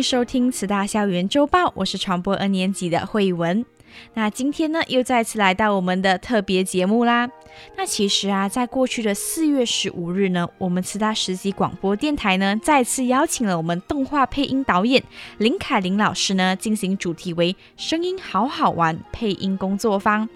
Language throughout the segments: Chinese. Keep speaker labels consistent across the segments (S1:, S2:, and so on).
S1: 收听慈大校园周报，我是传播二年级的慧文。那今天呢，又再次来到我们的特别节目啦。那其实啊，在过去的四月十五日呢，我们慈大实习广播电台呢，再次邀请了我们动画配音导演林凯琳老师呢，进行主题为“声音好好玩”配音工作坊。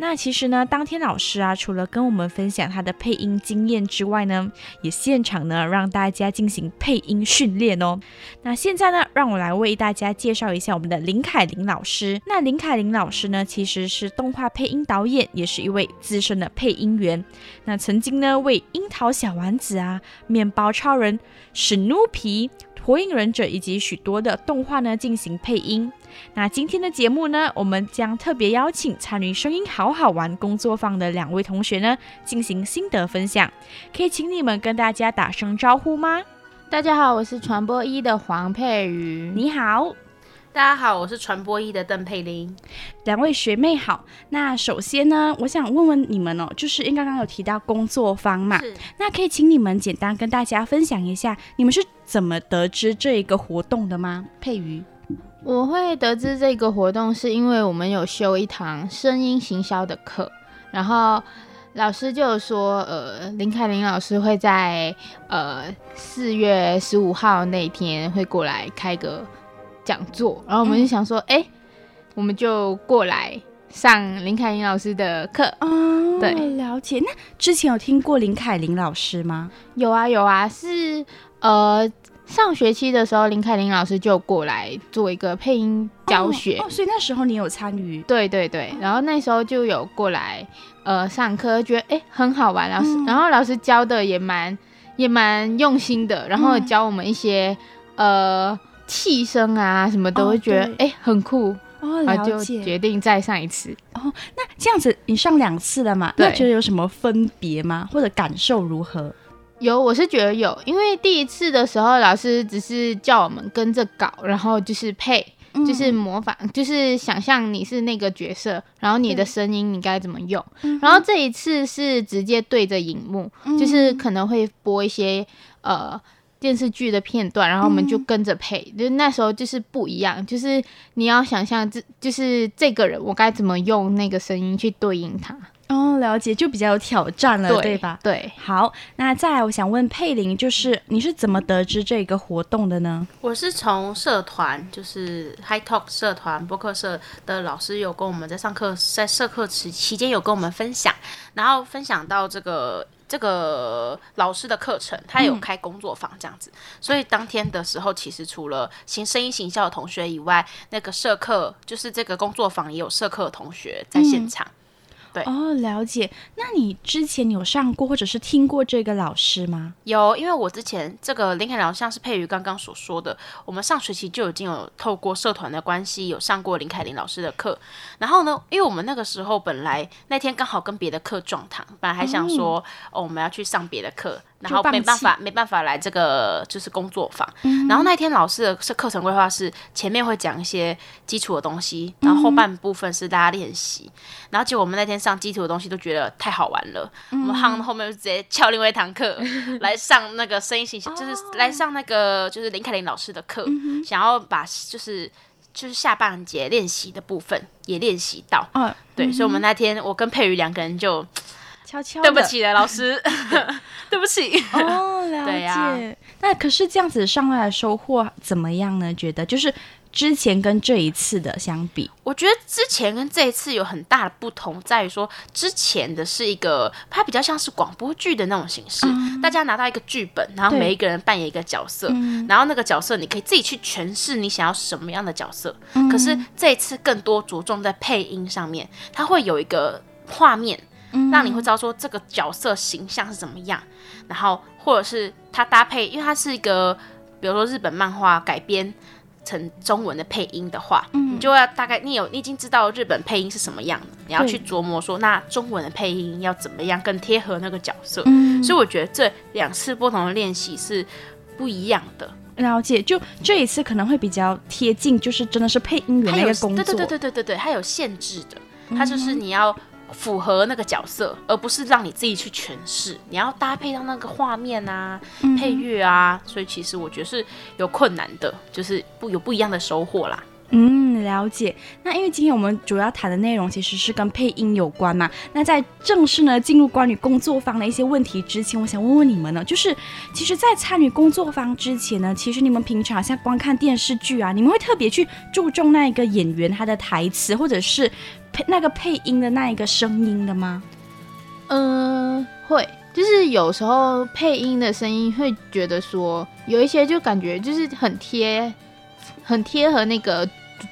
S1: 那其实呢，当天老师啊，除了跟我们分享他的配音经验之外呢，也现场呢让大家进行配音训练哦。那现在呢，让我来为大家介绍一下我们的林凯琳老师。那林凯琳老师呢，其实是动画配音导演，也是一位资深的配音员。那曾经呢，为《樱桃小丸子》啊、《面包超人》、史努比。火影忍者以及许多的动画呢进行配音。那今天的节目呢，我们将特别邀请参与声音好好玩工作坊的两位同学呢进行心得分享。可以请你们跟大家打声招呼吗？
S2: 大家好，我是传播一的黄佩瑜。
S1: 你好。
S3: 大家好，我是传播一的邓佩玲，
S1: 两位学妹好。那首先呢，我想问问你们哦，就是因为刚刚有提到工作坊嘛，那可以请你们简单跟大家分享一下，你们是怎么得知这一个活动的吗？佩瑜，
S2: 我会得知这个活动是因为我们有修一堂声音行销的课，然后老师就说，呃，林凯琳老师会在呃四月十五号那天会过来开个。讲座，然后我们就想说，哎、嗯欸，我们就过来上林凯琳老师的课。
S1: 哦，对，了解。那之前有听过林凯琳老师吗？
S2: 有啊，有啊，是呃上学期的时候，林凯琳老师就过来做一个配音教学。
S1: 哦，哦，所以那时候你有参与？
S2: 对对对，然后那时候就有过来呃上课，觉得哎、欸、很好玩，老师，嗯、然后老师教的也蛮也蛮用心的，然后教我们一些、嗯、呃。气声啊，什么都会觉得哎、很酷
S1: 哦，
S2: 然后就决定再上一次
S1: 哦。那这样子你上两次了嘛？对那觉得有什么分别吗？或者感受如何？
S2: 有，我是觉得有，因为第一次的时候老师只是叫我们跟着搞，然后就是配，嗯、就是模仿，就是想象你是那个角色，然后你的声音你该怎么用。然后这一次是直接对着荧幕，嗯、就是可能会播一些呃。电视剧的片段，然后我们就跟着配，嗯、就那时候就是不一样，就是你要想象这就是这个人，我该怎么用那个声音去对应他。
S1: 哦，了解，就比较有挑战了，对，对吧？
S2: 对。
S1: 好，那再来，我想问佩玲，就是你是怎么得知这个活动的呢？
S3: 我是从社团，就是 High Talk 社团播客社的老师有跟我们在上课，在社课期期间有跟我们分享，然后分享到这个。这个老师的课程，他有开工作坊这样子，嗯、所以当天的时候，其实除了行声音行销的同学以外，那个社课就是这个工作坊也有社课的同学在现场。嗯对
S1: 哦，了解。那你之前有上过或者是听过这个老师吗？
S3: 有，因为我之前这个林凯老师像是佩瑜刚刚所说的，我们上学期就已经有透过社团的关系有上过林凯林老师的课。然后呢，因为我们那个时候本来那天刚好跟别的课撞堂，本来还想说、嗯、哦，我们要去上别的课。然后没办法，没办法来这个就是工作坊。嗯、然后那天老师的是课程规划是前面会讲一些基础的东西，然后后半部分是大家练习。嗯、然后结果我们那天上基础的东西都觉得太好玩了，嗯、我们后后面就直接翘另外一堂课 来上那个声音形象，就是来上那个就是林凯琳老师的课，嗯、想要把就是就是下半节练习的部分也练习到。嗯、对，所以我们那天我跟佩瑜两个人就。
S1: 悄悄
S3: 对不起了，老师，对不起。
S1: 哦，了解。啊、那可是这样子上来的收获怎么样呢？觉得就是之前跟这一次的相比，
S3: 我觉得之前跟这一次有很大的不同，在于说之前的是一个它比较像是广播剧的那种形式，嗯、大家拿到一个剧本，然后每一个人扮演一个角色，然后那个角色你可以自己去诠释你想要什么样的角色。嗯、可是这一次更多着重在配音上面，它会有一个画面。让你会知道说这个角色形象是怎么样，然后或者是它搭配，因为它是一个，比如说日本漫画改编成中文的配音的话，
S1: 嗯
S3: 你就要大概你有你已经知道日本配音是什么样的，你要去琢磨说，那中文的配音要怎么样更贴合那个角色。
S1: 嗯
S3: 所以我觉得这两次不同的练习是不一样的。
S1: 了解，就这一次可能会比较贴近，就是真的是配音员
S3: 它有
S1: 那个工作，
S3: 对对对对对对对，它有限制的，它就是你要符合那个角色，而不是让你自己去诠释，你要搭配到那个画面啊、配乐啊，所以其实我觉得是有困难的，就是不有不一样的收获啦。
S1: 嗯，了解。那因为今天我们主要谈的内容其实是跟配音有关嘛。那在正式呢进入关于工作坊的一些问题之前，我想问问你们呢，就是其实，在参与工作坊之前呢，其实你们平常像观看电视剧啊，你们会特别去注重那一个演员他的台词，或者是配那个配音的那一个声音的吗？
S2: 嗯，会，就是有时候配音的声音会觉得说，有一些就感觉就是很贴，很贴合那个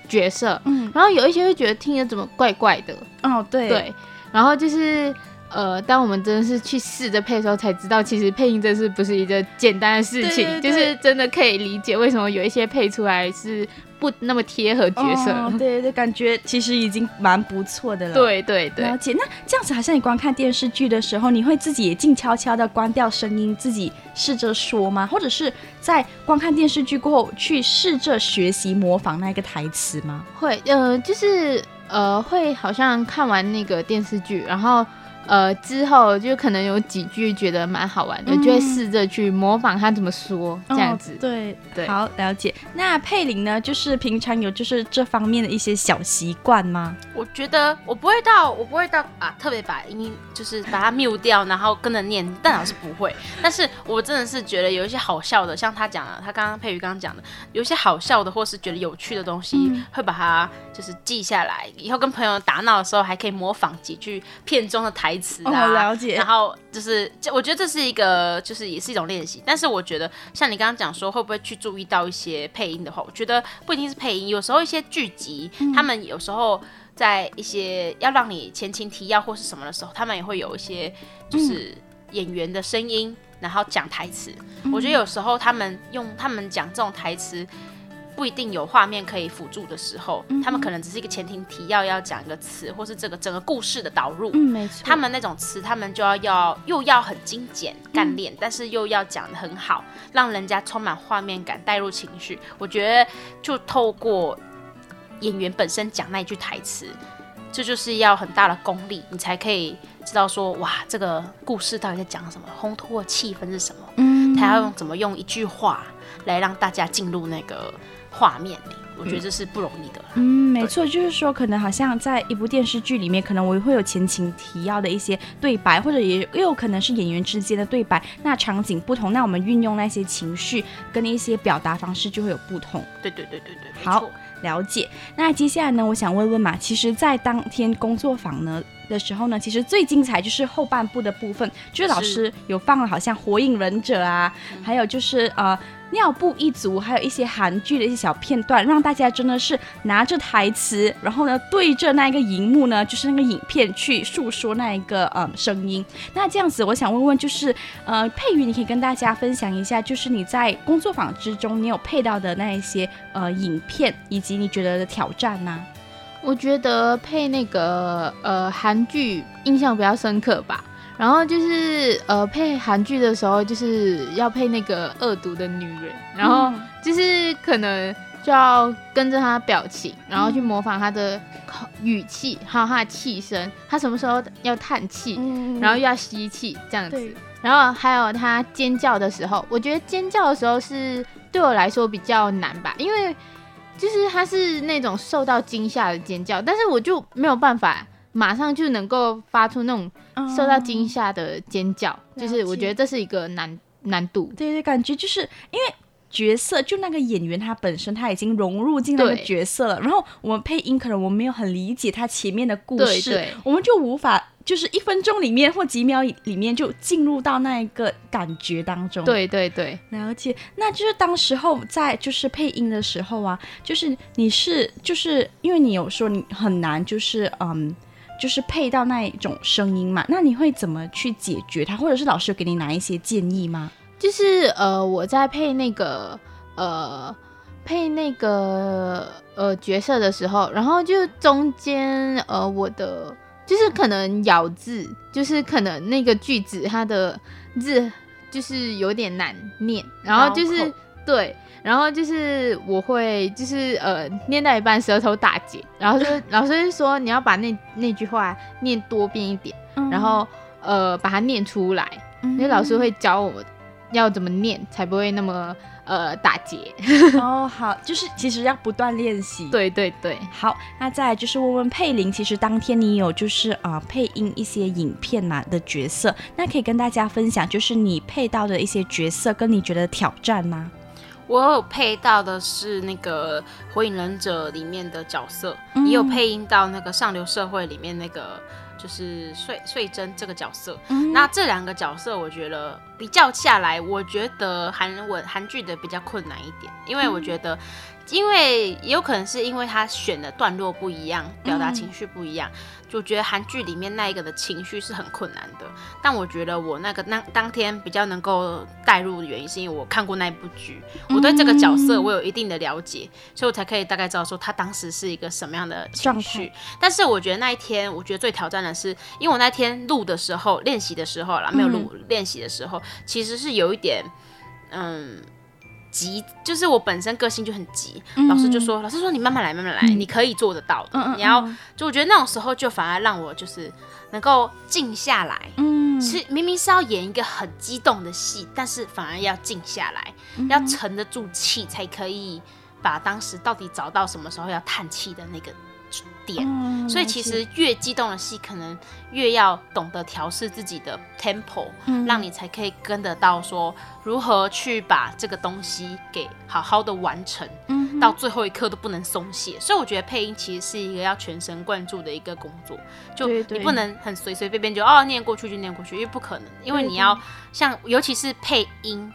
S2: 角色，
S1: 嗯，
S2: 然后有一些会觉得听着怎么怪怪的，
S1: 哦，对，
S2: 对，然后就是呃，当我们真的是去试着配的时候，才知道其实配音真是不是一个简单的事情，
S1: 对对对。
S2: 就是真的可以理解为什么有一些配出来是不那么贴合角色。
S1: 哦对对对，感觉其实已经蛮不错的了。。
S2: 对对对
S1: 了，解，那这样子好像你观看电视剧的时候，你会自己也静悄悄的关掉声音，自己试着说吗？或者是在观看电视剧过后去试着学习模仿那个台词吗？
S2: 会呃，就是呃，会好像看完那个电视剧，然后呃之后就可能有几句觉得蛮好玩的，
S1: 嗯
S2: 就会试着去模仿他怎么说，这
S1: 样对
S2: 对
S1: 好了解。那佩玲呢？就是平常有就是这方面的一些小习惯吗？
S3: 我觉得我不会到，我不会到啊，特别把音就是把它 mute 掉，然后跟着念，但老师不会。但是我真的是觉得有一些好笑的，像他讲的，他刚刚佩瑜刚刚讲的，有一些好笑的或是觉得有趣的东西，
S1: 嗯
S3: 会把它就是记下来，以后跟朋友打闹的时候还可以模仿几句片中的台词啊。
S1: 哦了解
S3: 然后就是，这我觉得这是一个，就是也是一种练习。但是我觉得，像你刚刚讲说，会不会去注意到一些配音的话，我觉得不一定是配音，有时候一些剧集，他们有时候在一些要让你前情提要或是什么的时候，他们也会有一些就是演员的声音，然后讲台词。我觉得有时候他们用他们讲这种台词。不一定有画面可以辅助的时候，他们可能只是一个前庭提要要讲一个词，或是这个整个故事的导入。
S1: 嗯，没错。
S3: 他们那种词，他们就要要又要很精简干练，但是又要讲的很好，让人家充满画面感，带入情绪。我觉得就透过演员本身讲那一句台词，这就是要很大的功力，你才可以知道说，哇，这个故事到底在讲什么，烘托的气氛是什么，
S1: 嗯，
S3: 他要用怎么用一句话来让大家进入那个画面里。我觉得这是不容易的。
S1: 嗯，没错，就是说，可能好像在一部电视剧里面，可能我会有前情提要的一些对白，或者也也有可能是演员之间的对白。那场景不同，那我们运用那些情绪跟一些表达方式就会有不同。
S3: 对对对对对，
S1: 好。了解。那接下来呢，我想问问嘛，其实，在当天工作坊呢的时候呢，其实最精彩就是后半部的部分，就是老师有放了好像《火影忍者》啊，还有就是呃。尿布一族，还有一些韩剧的一些小片段，让大家真的是拿着台词，然后呢对着那一个荧幕呢，就是那个影片去诉说那一个呃声音。那这样子，我想问问，就是呃佩瑜，你可以跟大家分享一下，就是你在工作坊之中，你有配到的那一些呃影片，以及你觉得的挑战吗？
S2: 我觉得配那个呃韩剧印象比较深刻吧。然后就是呃配韩剧的时候，就是要配那个恶毒的女人，然后就是可能就要跟着她表情，然后去模仿她的语气，还有她的气声，她什么时候要叹气，
S1: 嗯。
S2: 然后又要吸气这样子。
S1: 对。
S2: 然后还有她尖叫的时候，我觉得尖叫的时候是对我来说比较难吧，因为就是她是那种受到惊吓的尖叫，但是我就没有办法马上就能够发出那种。受到惊吓的尖叫，
S1: 嗯
S2: 就是我觉得这是一个难难度。
S1: 对对，感觉就是因为角色就那个演员他本身他已经融入进那个角色了，然后我们配音可能我们没有很理解他前面的故事，
S2: 对对
S1: 我们就无法就是一分钟里面或几秒里面就进入到那一个感觉当中。
S2: 对对对，
S1: 了解。那就是当时候在就是配音的时候啊，就是你是就是因为你有说你很难就是嗯。就是配到那一种声音嘛，那你会怎么去解决它，或者是老师有给你哪一些建议吗？
S2: 就是呃，我在配那个呃配那个呃角色的时候，然后就中间呃我的就是可能咬字，就是可能那个句子它的字就是有点难念，然后就是对。然后就是我会就是呃念到一半舌头打结，然后就 老师就说你要把那那句话念多遍一点，嗯、然后呃把它念出来，因为、嗯、老师会教我要怎么念才不会那么呃打结。
S1: 哦，好，就是其实要不断练习。
S2: 对对对，
S1: 好，那再来就是问问佩玲，其实当天你有就是啊、呃、配音一些影片嘛的角色，那可以跟大家分享就是你配到的一些角色跟你觉得挑战吗？
S3: 我有配到的是那个《火影忍者》里面的角色，
S1: 嗯、
S3: 也有配音到那个《上流社会》里面那个就是穗穗珍这个角色。
S1: 嗯、
S3: 那这两个角色，我觉得比较下来，我觉得韩文韩剧的比较困难一点，因为我觉得，嗯、因为也有可能是因为他选的段落不一样，表达情绪不一样。嗯就觉得韩剧里面那一个的情绪是很困难的，但我觉得我那个那当天比较能够带入的原因，是因为我看过那部剧，我对这个角色我有一定的了解，嗯、所以我才可以大概知道说他当时是一个什么样的情绪。但是我觉得那一天，我觉得最挑战的是，因为我那天录的时候练习的时候啦，没有录练习的时候，其实是有一点，嗯。急，就是我本身个性就很急，嗯、老师就说，老师说你慢慢来，慢慢来，嗯、你可以做得到的。
S1: 嗯嗯嗯，
S3: 你要，就我觉得那种时候就反而让我就是能够静下来。
S1: 嗯，
S3: 是明明是要演一个很激动的戏，但是反而要静下来，嗯、要沉得住气，才可以把当时到底找到什么时候要叹气的那个。点，
S1: 嗯、
S3: 所以其实越激动的戏，可能越要懂得调试自己的 tempo，、
S1: 嗯、
S3: 让你才可以跟得到说如何去把这个东西给好好的完成，
S1: 嗯、
S3: 到最后一刻都不能松懈。所以我觉得配音其实是一个要全神贯注的一个工作，就你不能很随随便便就哦念过去就念过去，因为不可能，因为你要像尤其是配音，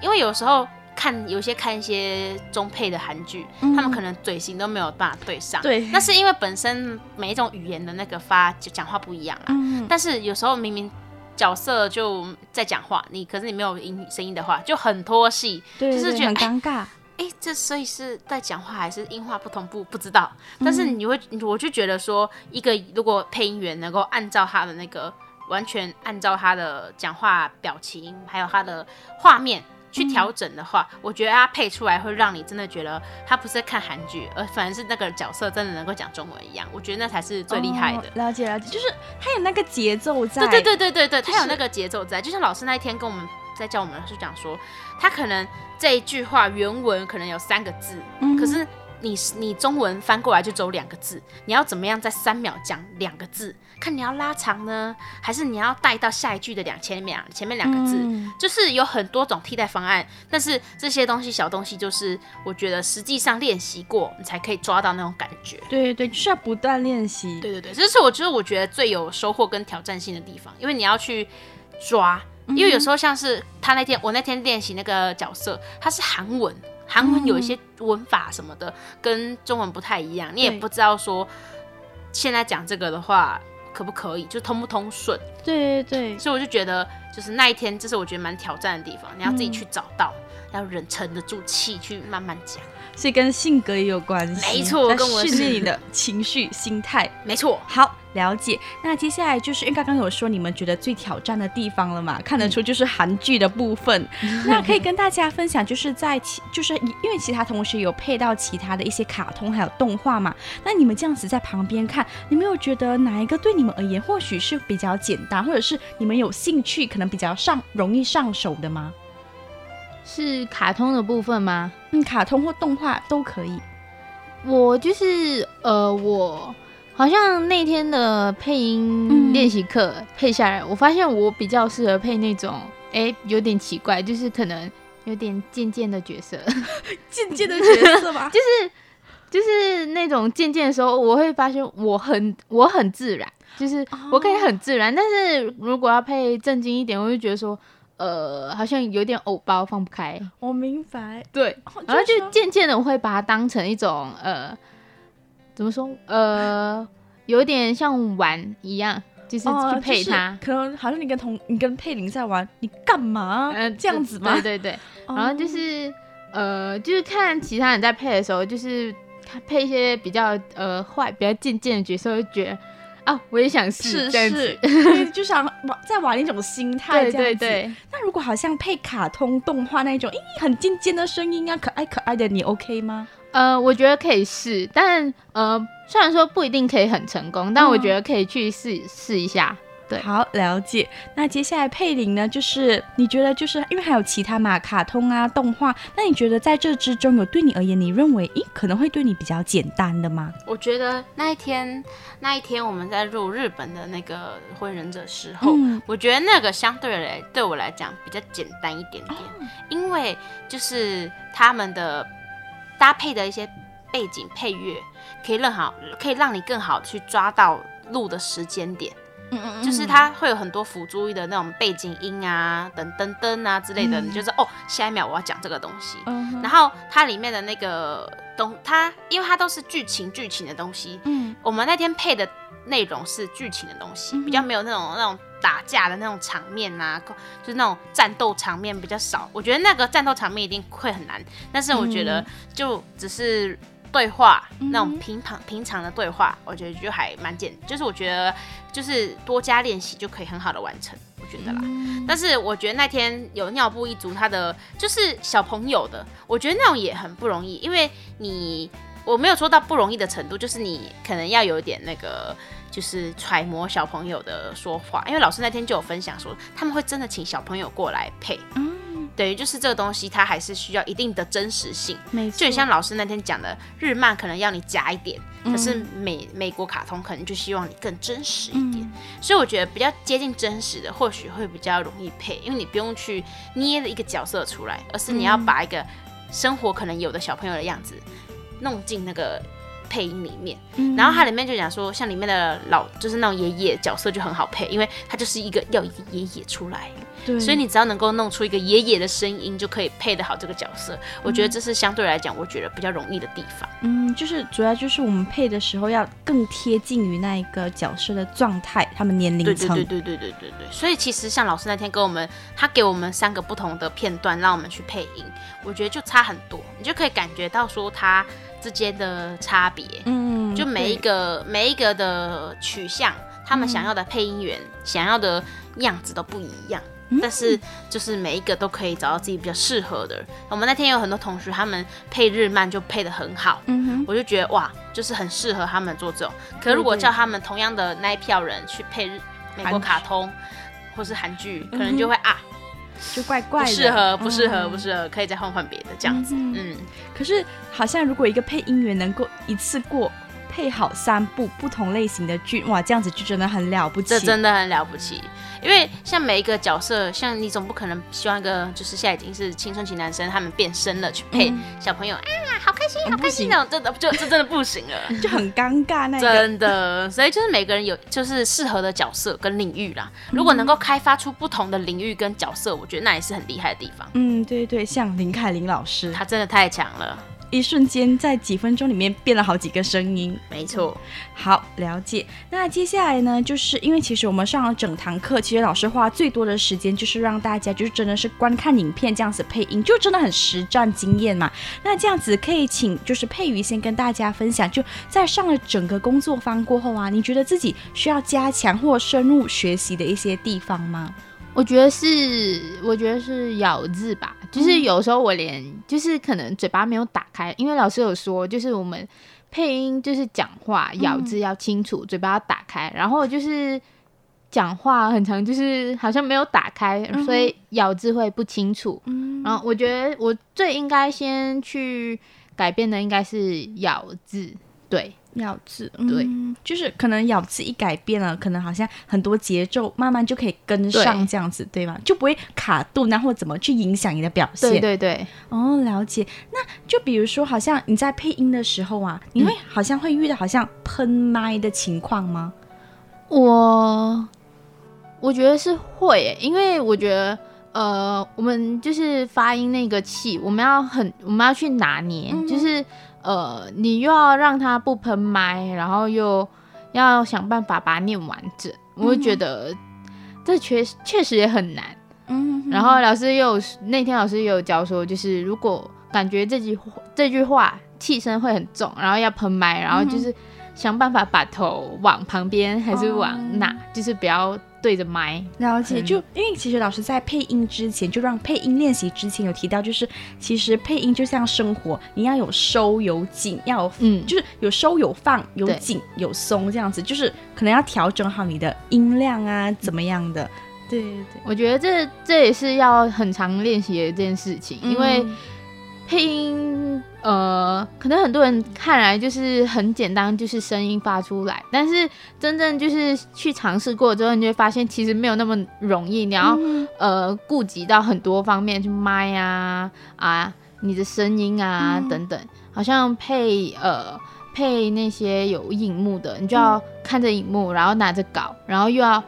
S3: 因为有时候。看有些看一些中配的韩剧，嗯、他们可能嘴型都没有办法对上。
S1: 对，
S3: 那是因为本身每一种语言的那个发讲话不一样啦。
S1: 嗯、
S3: 但是有时候明明角色就在讲话，你可是你没有音声音的话，就很拖
S1: 戏，
S3: 就是觉得
S1: 很尴尬。
S3: 哎、欸，这所以是在讲话还是音画不同步？不知道。但是你会，我就觉得说，一个如果配音员能够按照他的那个，完全按照他的讲话表情，还有他的画面。去调整的话，嗯、我觉得他配出来会让你真的觉得他不是在看韩剧，而反而是那个角色真的能够讲中文一样。我觉得那才是最厉害的。
S1: 哦。了解了解，就是他有那个节奏在。
S3: 对对对对
S1: 对对，
S3: 他有那个节奏在。就像老师那一天跟我们在教我们老师讲说，他可能这一句话原文可能有三个字，
S1: 嗯、
S3: 可是。你你中文翻过来就只有两个字，你要怎么样在三秒讲两个字？看你要拉长呢，还是你要带到下一句的两千秒前面两个字？
S1: 嗯、
S3: 就是有很多种替代方案，但是这些东西小东西，就是我觉得实际上练习过，你才可以抓到那种感觉。
S1: 对对对，就是要不断练习。
S3: 对对对，这是我觉得我觉得最有收获跟挑战性的地方，因为你要去抓，因为有时候像是他那天我那天练习那个角色，他是韩文。韩文有一些文法什么的，嗯、跟中文不太一样，你也不知道说现在讲这个的话可不可以，就通不通顺。
S1: 对对对，
S3: 所以我就觉得，就是那一天，这是我觉得蛮挑战的地方，你要自己去找到，嗯、要忍沉得住气去慢慢讲。
S1: 所以跟性格也有关系，
S3: 没错，跟我
S1: 训练你的情绪心态，
S3: 没错。
S1: 好，了解。那接下来就是因为刚刚有说你们觉得最挑战的地方了嘛？看得出就是韩剧的部分。嗯、那可以跟大家分享，就是在其就是因为其他同学有配到其他的一些卡通还有动画嘛？那你们这样子在旁边看，你们有觉得哪一个对你们而言或许是比较简单，或者是你们有兴趣，可能比较上容易上手的吗？
S2: 是卡通的部分吗？
S1: 嗯，卡通或动画都可以。
S2: 我就是呃，我好像那天的配音练习课配下来，嗯、我发现我比较适合配那种，哎、欸，有点奇怪，就是可能有点贱贱的角色，
S1: 贱贱的角色吧，
S2: 就是就是那种渐渐的时候，我会发现我很我很自然，就是我可以很自然，哦、但是如果要配正经一点，我就觉得说。呃，好像有点偶包，放不开。
S1: 我明白，
S2: 对，然后就渐渐的我会把它当成一种呃，怎么说？呃，有点像玩一样，就是去配它。
S1: 哦就是、可能好像你跟同你跟佩林在玩，你干嘛？嗯、呃，这样子吗？
S2: 对对对。然后就是、哦、呃，就是看其他人在配的时候，就是他配一些比较呃坏、比较贱贱的角色，就觉得啊，我也想试，
S1: 是是，就想玩在玩一种心态，
S2: 对对对。
S1: 那如果好像配卡通动画那种，咦，很尖尖的声音啊，可爱可爱的，你 OK 吗？
S2: 呃，我觉得可以试，但呃，虽然说不一定可以很成功，但我觉得可以去试试一下。对，
S1: 好了解。那接下来佩林呢，就是你觉得就是因为还有其他嘛，卡通啊、动画，那你觉得在这之中有对你而言，你认为咦可能会对你比较简单的吗？
S3: 我觉得那一天那一天我们在录日本的那个《火影忍者》时候，嗯，我觉得那个相对来对我来讲比较简单一点点，哦，因为就是他们的。搭配的一些背景配乐，可以更好，可以让你更好去抓到录的时间点。嗯嗯，就是它会有很多辅助的那种背景音啊，等等等啊之类的，嗯、你就是哦，下一秒我要讲这个东西。嗯、然后它里面的那个东，它因为它都是剧情剧情的东西。嗯，我们那天配的内容是剧情的东西，嗯、比较没有那种那种。打架的那种场面啊，就是那种战斗场面比较少。我觉得那个战斗场面一定会很难，但是我觉得就只是对话、嗯、那种平常平常的对话，我觉得就还蛮简，就是我觉得就是多加练习就可以很好的完成，我觉得啦。嗯、但是我觉得那天有尿布一族，他的就是小朋友的，我觉得那种也很不容易，因为你我没有说到不容易的程度，就是你可能要有点那个。就是揣摩小朋友的说话，因为老师那天就有分享说，他们会真的请小朋友过来配，嗯，等于就是这个东西它还是需要一定的真实性，没错，就像老师那天讲的，日漫可能要你假一点，嗯、可是美美国卡通可能就希望你更真实一点，嗯、所以我觉得比较接近真实的，或许会比较容易配，因为你不用去捏了一个角色出来，而是你要把一个生活可能有的小朋友的样子弄进那个。配音里面，嗯、然后它里面就讲说，像里面的老就是那种爷爷角色就很好配，因为他就是一个要一个爷爷出来，所以你只要能够弄出一个爷爷的声音，就可以配得好这个角色。我觉得这是相对来讲，我觉得比较容易的地方。
S1: 嗯，就是主要就是我们配的时候要更贴近于那一个角色的状态，他们年龄
S3: 层。对对对对对对对。所以其实像老师那天跟我们，他给我们三个不同的片段，让我们去配音，我觉得就差很多，你就可以感觉到说他。之间的差别，嗯，就每一个每一个的取向，他们想要的配音员、嗯、想要的样子都不一样，嗯、但是就是每一个都可以找到自己比较适合的。我们那天有很多同学，他们配日漫就配得很好，嗯哼，我就觉得哇，就是很适合他们做这种。可如果叫他们同样的那一票人去配日美国卡通或是韩剧，可能就会啊。
S1: 就怪怪的，
S3: 不适合，不适合，嗯、不适合，可以再换换别的这样子。嗯，嗯，
S1: 可是好像如果一个配音员能够一次过配好三部不同类型的剧，哇，这样子就真的很了不起，
S3: 这真的很了不起。因为像每一个角色，像你总不可能希望一个就是现在已经是青春期男生，他们变身了去配小朋友，哎呀、嗯，好开心，好开心哦，真的就这真的不行了，
S1: 就很尴尬那个。
S3: 真的，所以就是每个人有就是适合的角色跟领域啦。如果能够开发出不同的领域跟角色，我觉得那也是很厉害的地方。
S1: 嗯，对对，像林凯琳老师，
S3: 他真的太强了。
S1: 一瞬间，在几分钟里面变了好几个声音，
S3: 没错。
S1: 好，了解。那接下来呢，就是因为其实我们上了整堂课，其实老师花最多的时间就是让大家就是真的是观看影片这样子配音，就真的很实战经验嘛。那这样子可以请就是佩瑜先跟大家分享，就在上了整个工作坊过后啊，你觉得自己需要加强或深入学习的一些地方吗？
S2: 我觉得是，我觉得是咬字吧，就是有时候我连就是可能嘴巴没有打开，因为老师有说，就是我们配音就是讲话咬字要清楚，嘴巴要打开，然后就是讲话很长就是好像没有打开，所以咬字会不清楚。然后我觉得我最应该先去改变的应该是咬字，对。
S1: 咬字，对，嗯，就是可能咬字一改变了，可能好像很多节奏慢慢就可以跟上这样子，对，吗？就不会卡顿，然后怎么去影响你的表现？
S2: 对对对，
S1: 哦，了解。那就比如说，好像你在配音的时候啊，你会好像会遇到好像喷麦的情况吗？
S2: 我我觉得是会，因为我觉得呃，我们就是发音那个气，我们要很，我们要去拿捏，嗯、就是。呃，你又要让他不喷麦，然后又要想办法把它念完整，嗯、我就觉得这确确实也很难。嗯哼，然后老师又有那天老师也有教说，就是如果感觉这句这句话气声会很重，然后要喷麦，然后就是想办法把头往旁边还是往哪，嗯、就是不要。对着麦，
S1: 了解。就因为其实老师在配音之前，就让配音练习之前有提到，就是其实配音就像生活，你要有收有紧，要有嗯，就是有收有放，有紧有松这样子，就是可能要调整好你的音量啊，怎么样的。
S2: 对对对，我觉得这这也是要很常练习的一件事情，因为配音。呃，可能很多人看来就是很简单，就是声音发出来，但是真正就是去尝试过之后，你就会发现其实没有那么容易。你要、嗯、呃顾及到很多方面，就麦啊啊，你的声音啊、嗯、等等，好像配呃配那些有荧幕的，你就要看着荧幕，然后拿着稿，然后又要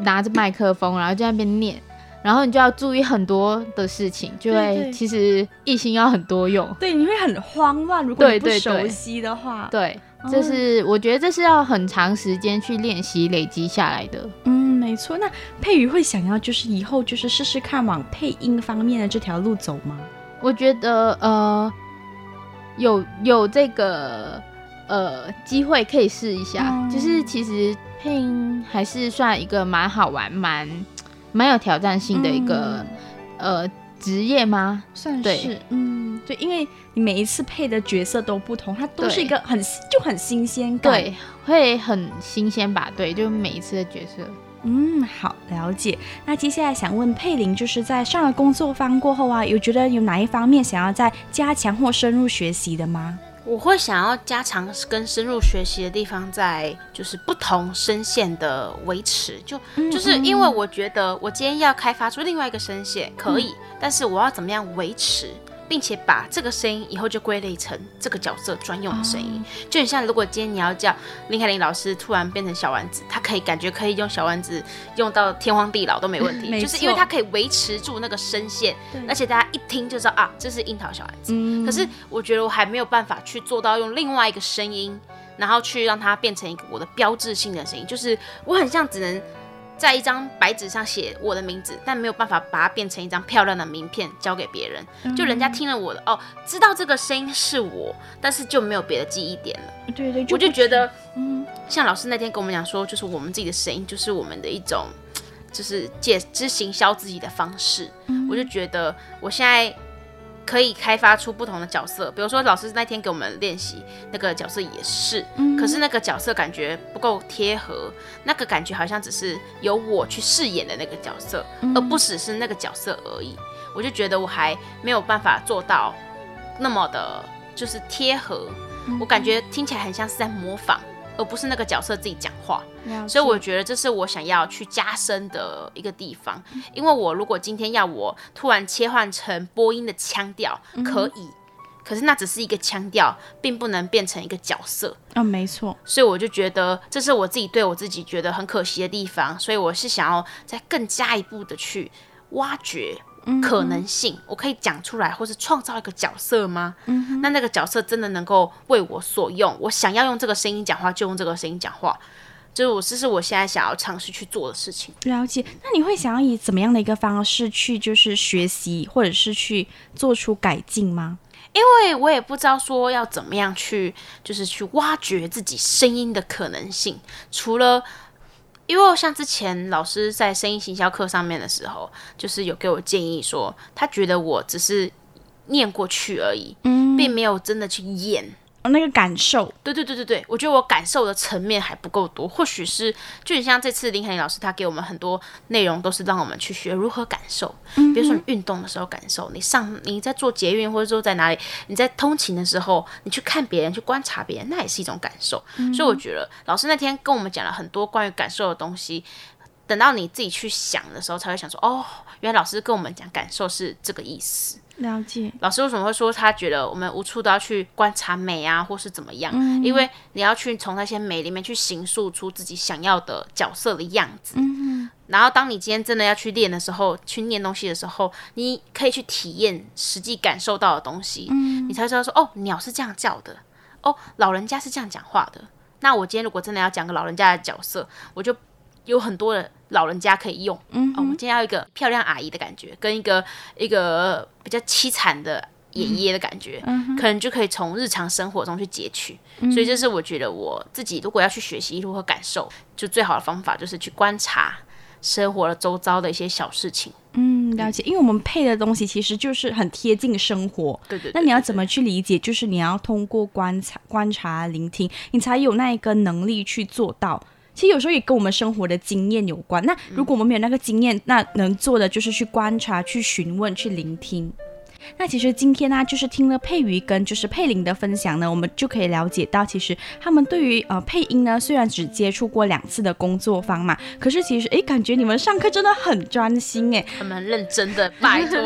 S2: 拿着麦克风，然后就在那边念。然后你就要注意很多的事情，就会其实一心要很多用。
S1: 对，你会很慌乱，如果你不熟悉的话。
S2: 对，对，对，对，这是我觉得这是要很长时间去练习累积下来的。
S1: 嗯，没错。那佩瑜会想要就是以后就是试试看往配音方面的这条路走吗？
S2: 我觉得呃，有有这个呃机会可以试一下。嗯，就是其实配音还是算一个蛮好玩蛮。蛮有挑战性的一个、嗯、呃职业吗？
S1: 算是，嗯，对，因为你每一次配的角色都不同，它都是一个很就很新鲜感，
S2: 对，会很新鲜吧？对，就每一次的角色，
S1: 嗯，好了解。那接下来想问佩玲，就是在上了工作坊过后啊，有觉得有哪一方面想要再加强或深入学习的吗？
S3: 我会想要加强跟深入学习的地方，在就是不同声线的维持，就就是因为我觉得我今天要开发出另外一个声线可以，但是我要怎么样维持？并且把这个声音以后就归类成这个角色专用的声音，就很像如果今天你要叫林凯琳老师突然变成小丸子，他可以感觉可以用小丸子用到天荒地老都没问题，就是因为他可以维持住那个声线，而且大家一听就知道啊，这是樱桃小丸子。可是我觉得我还没有办法去做到用另外一个声音，然后去让它变成一个我的标志性的声音，就是我很像只能。在一张白纸上写我的名字，但没有办法把它变成一张漂亮的名片交给别人。就人家听了我的哦，知道这个声音是我，但是就没有别的记忆点了。
S1: 对对，
S3: 就我就觉得，嗯，像老师那天跟我们讲说，就是我们自己的声音，就是我们的一种，就是借之行销自己的方式。嗯，我就觉得我现在。可以开发出不同的角色，比如说老师那天给我们练习那个角色也是，嗯、可是那个角色感觉不够贴合，那个感觉好像只是由我去饰演的那个角色，嗯、而不只是那个角色而已。我就觉得我还没有办法做到那么的，就是贴合，嗯、我感觉听起来很像是在模仿。而不是那个角色自己讲话，所以我觉得这是我想要去加深的一个地方。因为我如果今天要我突然切换成播音的腔调，可以，可是那只是一个腔调，并不能变成一个角色。
S1: 嗯，没错。
S3: 所以我就觉得这是我自己对我自己觉得很可惜的地方。所以我是想要再更加一步的去挖掘。可能性，我可以讲出来，或是创造一个角色吗？嗯，那那个角色真的能够为我所用？我想要用这个声音讲话，就用这个声音讲话。就是我，这是我现在想要尝试去做的事情。
S1: 了解。那你会想要以怎么样的一个方式去，就是学习，或者是去做出改进吗？
S3: 因为我也不知道说要怎么样去，就是去挖掘自己声音的可能性，除了。因为像之前老师在声音行销课上面的时候，就是有给我建议说，他觉得我只是念过去而已，嗯，并没有真的去演。
S1: 哦，那个感受，
S3: 对对对对对，我觉得我感受的层面还不够多，或许是就很像这次林凯林老师，他给我们很多内容，都是让我们去学如何感受。嗯，比如说你运动的时候感受，你上你在做捷运或者说在哪里，你在通勤的时候，你去看别人，去观察别人，那也是一种感受。嗯，所以我觉得老师那天跟我们讲了很多关于感受的东西，等到你自己去想的时候，才会想说，哦，原来老师跟我们讲感受是这个意思。
S1: 了解。
S3: 老师为什么会说他觉得我们无处都要去观察美啊，或是怎么样？嗯、因为你要去从那些美里面去形塑出自己想要的角色的样子。嗯、然后当你今天真的要去练的时候，去念东西的时候，你可以去体验实际感受到的东西，嗯、你才知道说哦，鸟是这样叫的，哦，老人家是这样讲话的。那我今天如果真的要讲个老人家的角色，我就有很多的。老人家可以用，嗯，哦，我们今天要一个漂亮阿姨的感觉，跟一个一个比较凄惨的爷爷的感觉，
S1: 嗯
S3: 可能就可以从日常生活中去截取。
S1: 嗯
S3: 所以这是我觉得我自己如果要去学习如何感受，就最好的方法就是去观察生活的周遭的一些小事情。
S1: 嗯，了解，因为我们配的东西其实就是很贴近生活。
S3: 对对对
S1: 那你要怎么去理解？就是你要通过观察、观察、聆听，你才有那一个能力去做到。其实有时候也跟我们生活的经验有关。那如果我们没有那个经验，那能做的就是去观察、去询问、去聆听。那其实今天呢、啊，就是听了佩瑜跟就是佩玲的分享呢，我们就可以了解到，其实他们对于呃配音呢，虽然只接触过两次的工作坊嘛，可是其实诶，感觉你们上课真的很专心诶。
S3: 他们很认真的，拜托。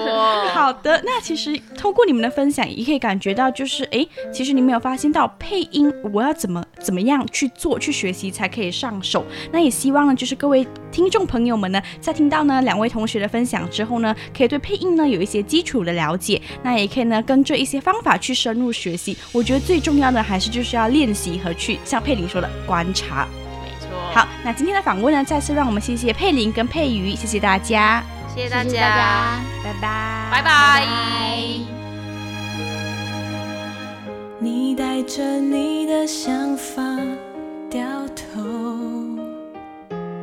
S1: 好的，那其实通过你们的分享，也可以感觉到，就是诶，其实你们有发现到配音，我要怎么怎么样去做，去学习才可以上手。那也希望呢，就是各位听众朋友们呢，在听到呢两位同学的分享之后呢，可以对配音呢有一些基础的了解。那也可以呢，跟着一些方法去深入学习。我觉得最重要的还是就是要练习和去像佩林说的观察。
S3: 没错。
S1: 好，那今天的访问呢，再次让我们谢谢佩林跟佩瑜，谢谢大家，
S3: 谢谢大家，
S2: 谢谢大家
S1: 拜拜，
S3: 拜拜。
S4: 你带着你的想法掉头，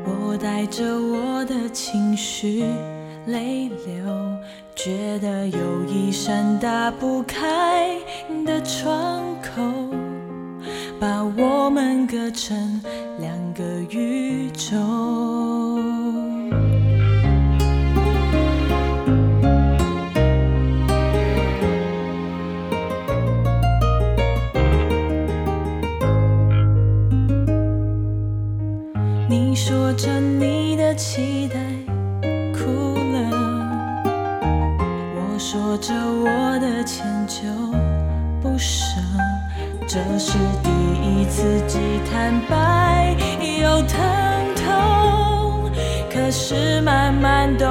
S4: 我带着我的情绪泪流。觉得有一扇打不开的窗口，把我们隔成两个宇宙。期待哭了，我。说着我的迁就不舍，这是第一次既坦白又疼痛，可是慢慢都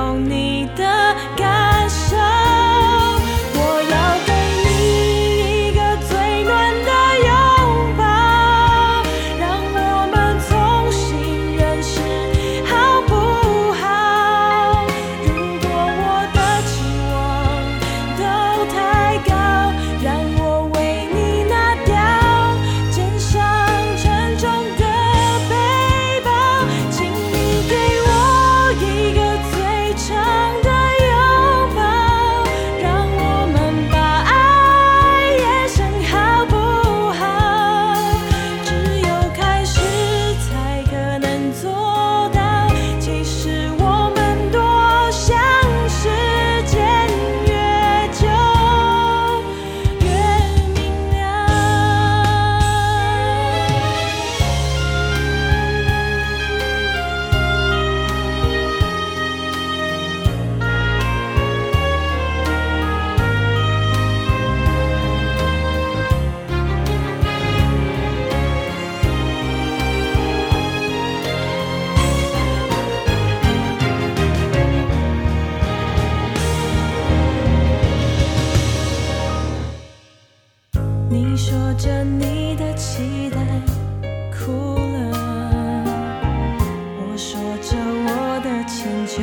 S4: 心就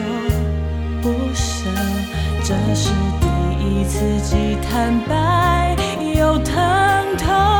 S4: 不舍这是第一次既坦白又疼痛。